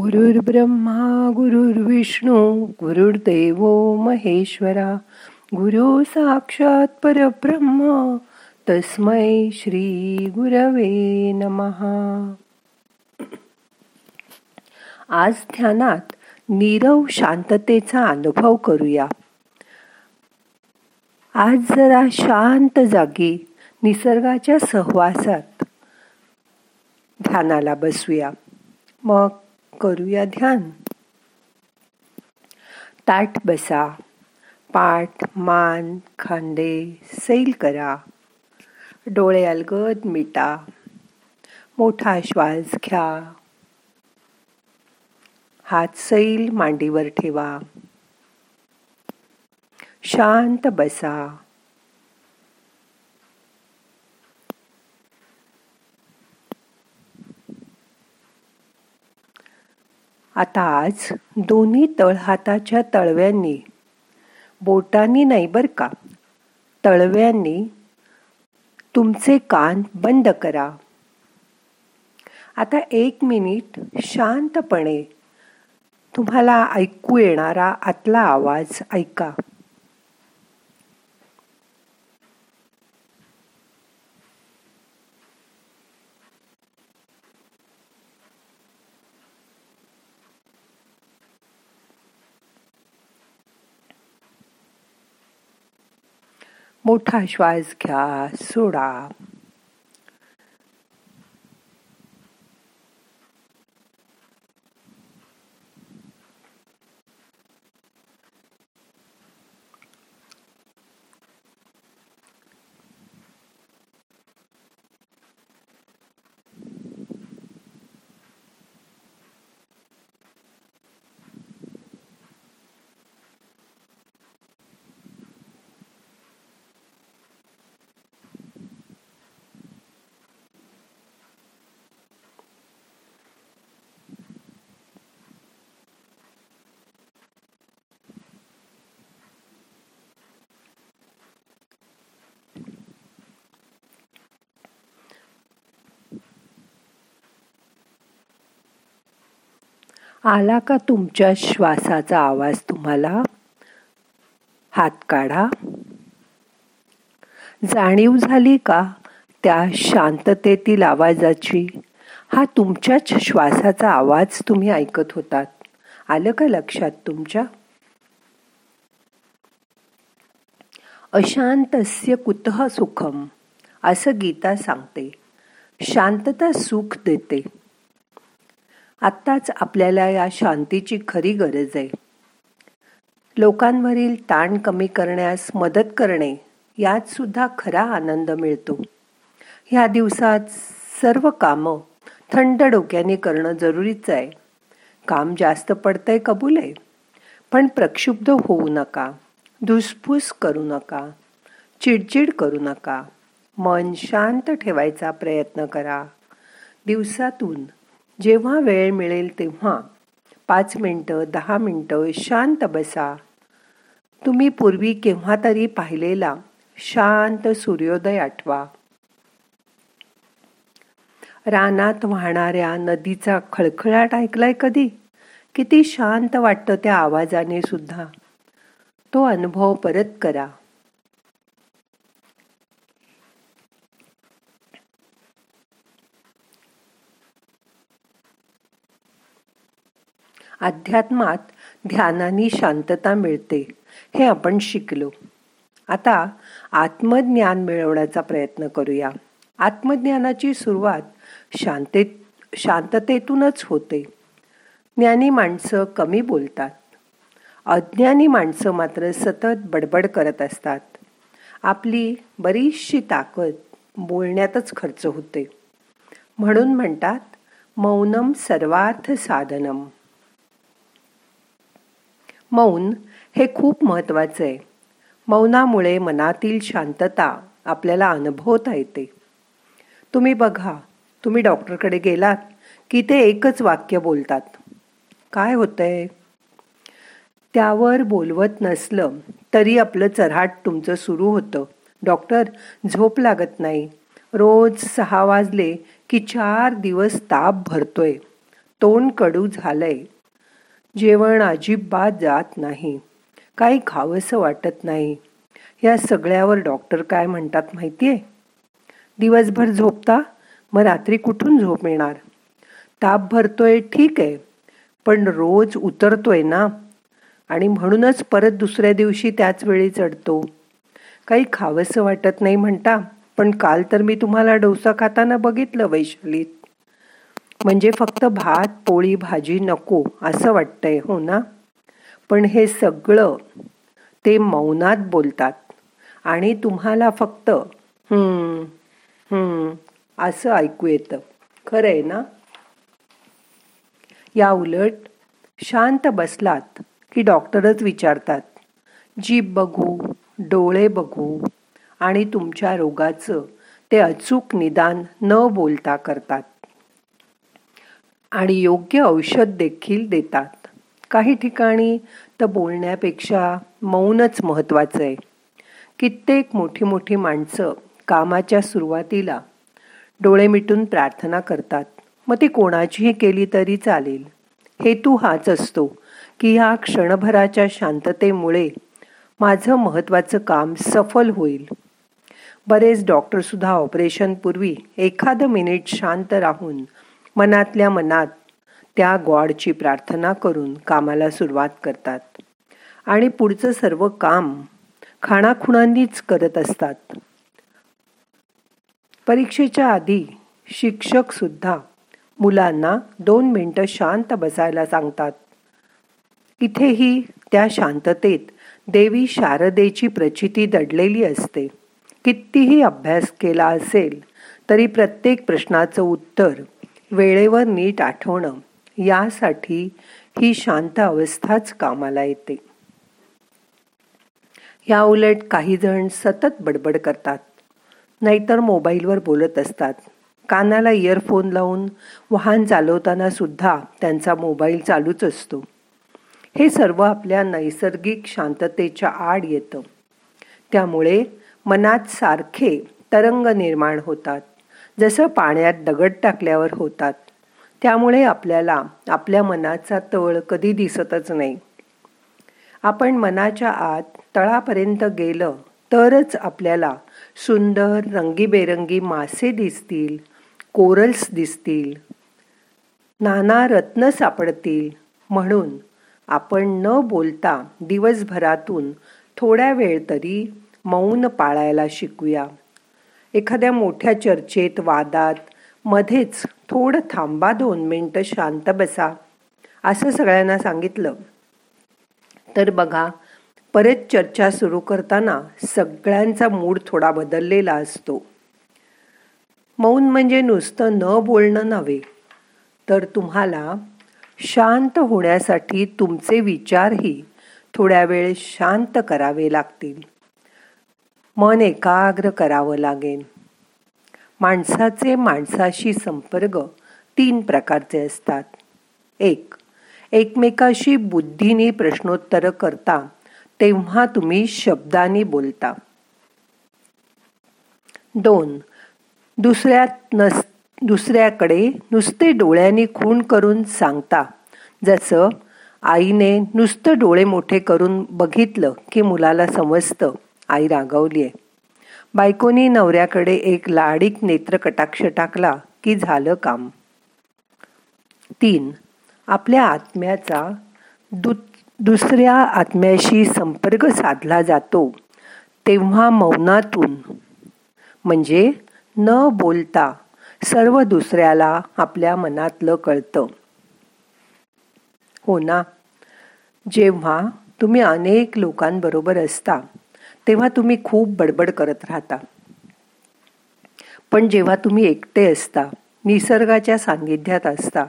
गुरुर्ब्रह्मा गुरुर्विष्णू गुरुर्देव महेश्वरा गुरु साक्षात परब्रह्म तस्मै श्री गुरवे नमहा आज ध्यानात नीरव शांततेचा अनुभव करूया. आज जरा शांत जागी निसर्गाच्या सहवासात ध्यानाला बसूया. मग करूया ध्यान. ताट बसा पाठ मान खांदे सैल करा. डोळे अलगद मिटा मोठा श्वास घ्या. हात सैल मांडीवर ठेवा. शांत बसा. आता आज दोन्ही तळहाताच्या तळव्यांनी. बोटांनी नाही बर का? तळव्यांनी तुमचे कान बंद करा. आता एक मिनिट शांतपणे. तुम्हाला ऐकू येणारा आतला आवाज ऐका. मोठा श्वास घ्या सोडा. आला का तुमच्या श्वासाचा आवाज तुम्हाला? हात काढा. जाणीव झाली का त्या शांततेतील आवाजाची? हा तुमच्याच श्वासाचा आवाज तुम्ही ऐकत होतात. आलं का लक्षात तुमच्या? अशांतस्य कुतः सुखम? असं गीता सांगते. शांतता सुख देते. आत्ताच आपल्याला या शांतीची खरी गरज आहे. लोकांवरील ताण कमी करण्यास मदत करणे यात सुद्धा खरा आनंद मिळतो. ह्या दिवसात सर्व कामं थंड डोक्याने करणं जरुरीचं आहे. काम जास्त पडतंय कबूल आहे. पण प्रक्षुब्ध होऊ नका धुसफूस करू नका चिडचिड करू नका. मन शांत ठेवायचा प्रयत्न करा. दिवसातून जेव्हा वेळ मिळेल तेव्हा पाच मिनटं दहा मिनटं शांत बसा. तुम्ही पूर्वी केव्हा तरी पाहिलेला शांत सूर्योदय आठवा. रानात वाहणाऱ्या नदीचा खळखळाट ऐकलाय कधी? किती शांत वाटतं त्या आवाजाने सुद्धा. तो अनुभव परत करा. अध्यात्मात ध्यानाने शांतता मिळते. हे आपण शिकलो. आता आत्मज्ञान मिळवण्याचा प्रयत्न करूया. आत्मज्ञानाची सुरुवात शांतेत शांततेतूनच होते. ज्ञानी माणसं कमी बोलतात. अज्ञानी माणसं मात्र सतत बडबड करत असतात. आपली बरीचशी ताकद बोलण्यातच खर्च होते. म्हणून म्हणतात मौनम सर्वार्थ साधनम. मौन हे खूप महत्त्वाचं आहे. मौनामुळे मनातील शांतता आपल्याला अनुभवता येते. तुम्ही बघा तुम्ही डॉक्टरकडे गेलात की ते एकच वाक्य बोलतात. काय होतंय? त्यावर बोलवत नसलं तरी आपलं चरहाट तुमचं सुरू होतं. डॉक्टर झोप लागत नाही. रोज सहा वाजले की चार दिवस ताप भरतोय. तोंड कडू झालंय. जेवण अजिबात जात नाही. काही खावंसं वाटत नाही. या सगळ्यावर डॉक्टर काय म्हणतात माहिती आहे दिवसभर झोपता? मग रात्री कुठून झोप येणार? ताप भरतोय ठीक आहे पण रोज उतरतोय ना? आणि म्हणूनच परत दुसऱ्या दिवशी त्याच वेळी चढतो. काही खावंसं वाटत नाही म्हणता पण काल तर मी तुम्हाला डोसा खाताना बघितलं वैशालीत. म्हणजे फक्त भात पोळी भाजी नको असं वाटतंय हो ना? पण हे सगळं ते मौनात बोलतात आणि तुम्हाला फक्त हम्म हम्म असं ऐकू येतं. खरं आहे ना? या उलट शांत बसलात की डॉक्टरच विचारतात जीभ बघू डोळे बघू आणि तुमच्या रोगाचं ते अचूक निदान न बोलता करतात. आणि योग्य औषध देखील देतात. काही ठिकाणी तर बोलण्यापेक्षा मौनच महत्त्वाचं आहे. कित्येक मोठी मोठी माणसं कामाच्या सुरुवातीला डोळे मिटून प्रार्थना करतात. मग ती कोणाचीही केली तरी चालेल. हेतू हाच असतो की ह्या क्षणभराच्या शांततेमुळे माझं महत्त्वाचं काम सफल होईल. बरेच डॉक्टरसुद्धा ऑपरेशनपूर्वी एखादं मिनिट शांत राहून मनातल्या मनात त्या गॉडची प्रार्थना करून कामाला सुरुवात करतात. आणि पुढचं सर्व काम खाणाखुणांनीच करत असतात. परीक्षेच्या आधी शिक्षक सुद्धा मुलांना दोन मिनटं शांत बसायला सांगतात. इथेही त्या शांततेत देवी शारदेची प्रचिती दडलेली असते. कितीही अभ्यास केला असेल तरी प्रत्येक प्रश्नाचं उत्तर वेळेवर नीट आठवणं यासाठी ही शांत अवस्थाच कामाला येते. या उलट काही जण सतत बडबड करतात. नाहीतर मोबाईलवर बोलत असतात. कानाला इयरफोन लावून वाहन चालवताना सुद्धा त्यांचा मोबाईल चालूच असतो. हे सर्व आपल्या नैसर्गिक शांततेच्या आड येतं. त्यामुळे मनात सारखे तरंग निर्माण होतात. जसं पाण्यात दगड टाकल्यावर होतात त्यामुळे आपल्याला आपल्या मनाचा तळ कधी दिसतच नाही. आपण मनाच्या आत तळापर्यंत गेलं तरच आपल्याला सुंदर रंगीबेरंगी मासे दिसतील कोरल्स दिसतील नाना रत्न सापडतील. म्हणून आपण न बोलता दिवसभरातून थोड्या वेळ तरी मौन पाळायला शिकूया. एखाद्या मोठ्या चर्चेत वादात मध्येच थोडं थांबा दोन मिनटं शांत बसा. असं सगळ्यांना सांगितलं. तर बघा परत चर्चा सुरू करताना सगळ्यांचा मूड थोडा बदललेला असतो. मौन म्हणजे नुसतं न बोलणं नव्हे तर तुम्हाला शांत होण्यासाठी तुमचे विचारही थोड्या वेळ शांत करावे लागतील. मन एकाग्र करावं लागेल. माणसाचे माणसाशी संपर्क तीन प्रकारचे असतात. एक एकमेकाशी बुद्धीने प्रश्नोत्तर करता तेव्हा तुम्ही शब्दाने बोलता. दोन दुसऱ्यात नस दुसऱ्याकडे नुसते डोळ्यांनी खूण करून सांगता. जसं आईने नुसतं डोळे मोठे करून बघितलं की मुलाला समजतं. आई रागवली आहे बायकोनी नवऱ्याकडे एक लाडीक नेत्र कटाक्ष टाकला की झालं काम. तीन आपल्या आत्म्याचा दु दुसऱ्या आत्म्याशी संपर्क साधला जातो तेव्हा मौनातून. म्हणजे न बोलता सर्व दुसऱ्याला आपल्या मनातलं कळतं. हो ना? जेव्हा तुम्ही अनेक लोकांबरोबर असता तेव्हा तुम्ही खूप बडबड करत राहता. पण जेव्हा तुम्ही एकटे असता निसर्गाच्या सान्निध्यात असता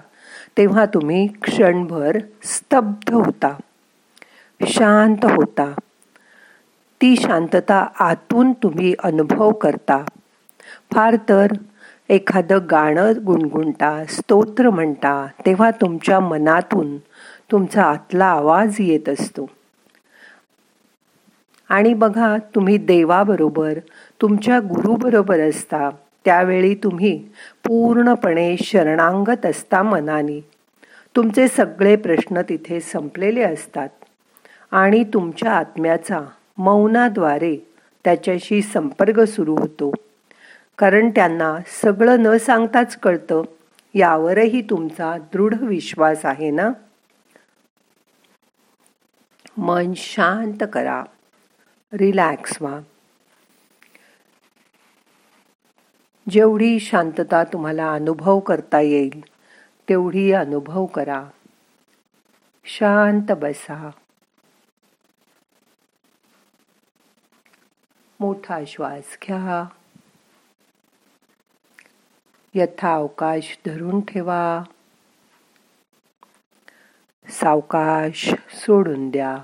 तेव्हा तुम्ही क्षणभर स्तब्ध होता. शांत होता. ती शांतता आतून तुम्ही अनुभव करता. फार तर एखादं गाणं गुणगुणता स्तोत्र म्हणता तेव्हा तुमच्या मनातून तुमचा आतला आवाज येत असतो. आणि बघा तुम्ही देवाबरोबर तुमच्या गुरुबरोबर असता त्यावेळी तुम्ही पूर्णपणे शरणांगत असता मनाने. तुमचे सगळे प्रश्न तिथे संपलेले असतात आणि तुमच्या आत्म्याचा मौनाद्वारे त्याच्याशी संपर्क सुरू होतो. कारण त्यांना सगळं न सांगताच कळतं यावरही तुमचा दृढ विश्वास आहे ना? मन शांत करा. रिलॅक्स व्हा जेवढी शांतता तुम्हाला अनुभव करता येईल तेवढी अनुभव करा. शांत बसा. मोठा श्वास घ्या. यथा अवकाश धरून ठेवा. सावकाश सोडून द्या.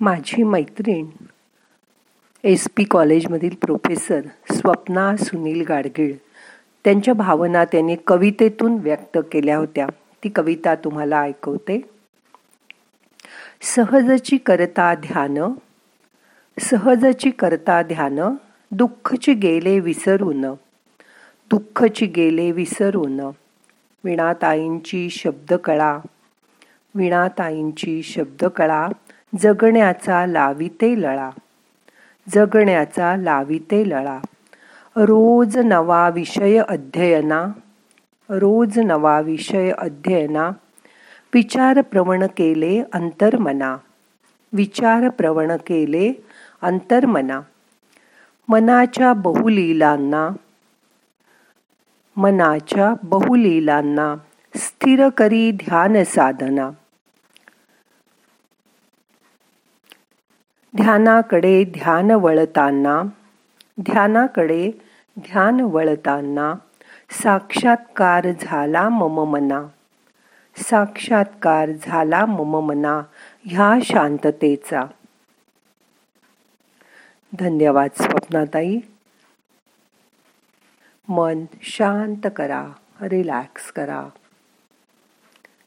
माझी मैत्रीण एस पी कॉलेजमधील प्रोफेसर स्वप्ना सुनील गाडगीळ त्यांच्या भावना त्यांनी कवितेतून व्यक्त केल्या होत्या. ती कविता तुम्हाला ऐकवते. सहजची करता ध्यान सहजची करता ध्यान दुःखची गेले विसरून दुःखची गेले विसरून. विणाताईंची शब्दकळा विणाताईंची शब्दकळा जगण्याचा लाविते लळा. जगण्याचा लाविते लळा. रोज नवा विषय अध्ययना. रोज नवा विषय अध्ययना. विचार प्रवण केले अंतर्मना. विचार प्रवण केले अंतर्मना. मनाच्या बहुलीलांना. मनाच्या बहुलीलांना स्थिर करी ध्यान साधना. ध्यानाकडे ध्यान वळताना ध्यानाकडे ध्यान वळताना साक्षात्कार झाला मम मना. साक्षात्कार झाला मम मना ह्या शांततेचा. धन्यवाद स्वप्नाताई. मन शांत करा रिलॅक्स करा.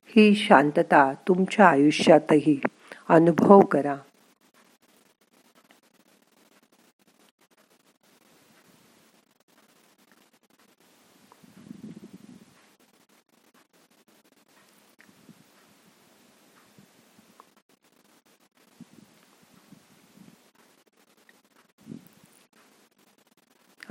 ही शांतता तुमच्या आयुष्यातही अनुभव करा.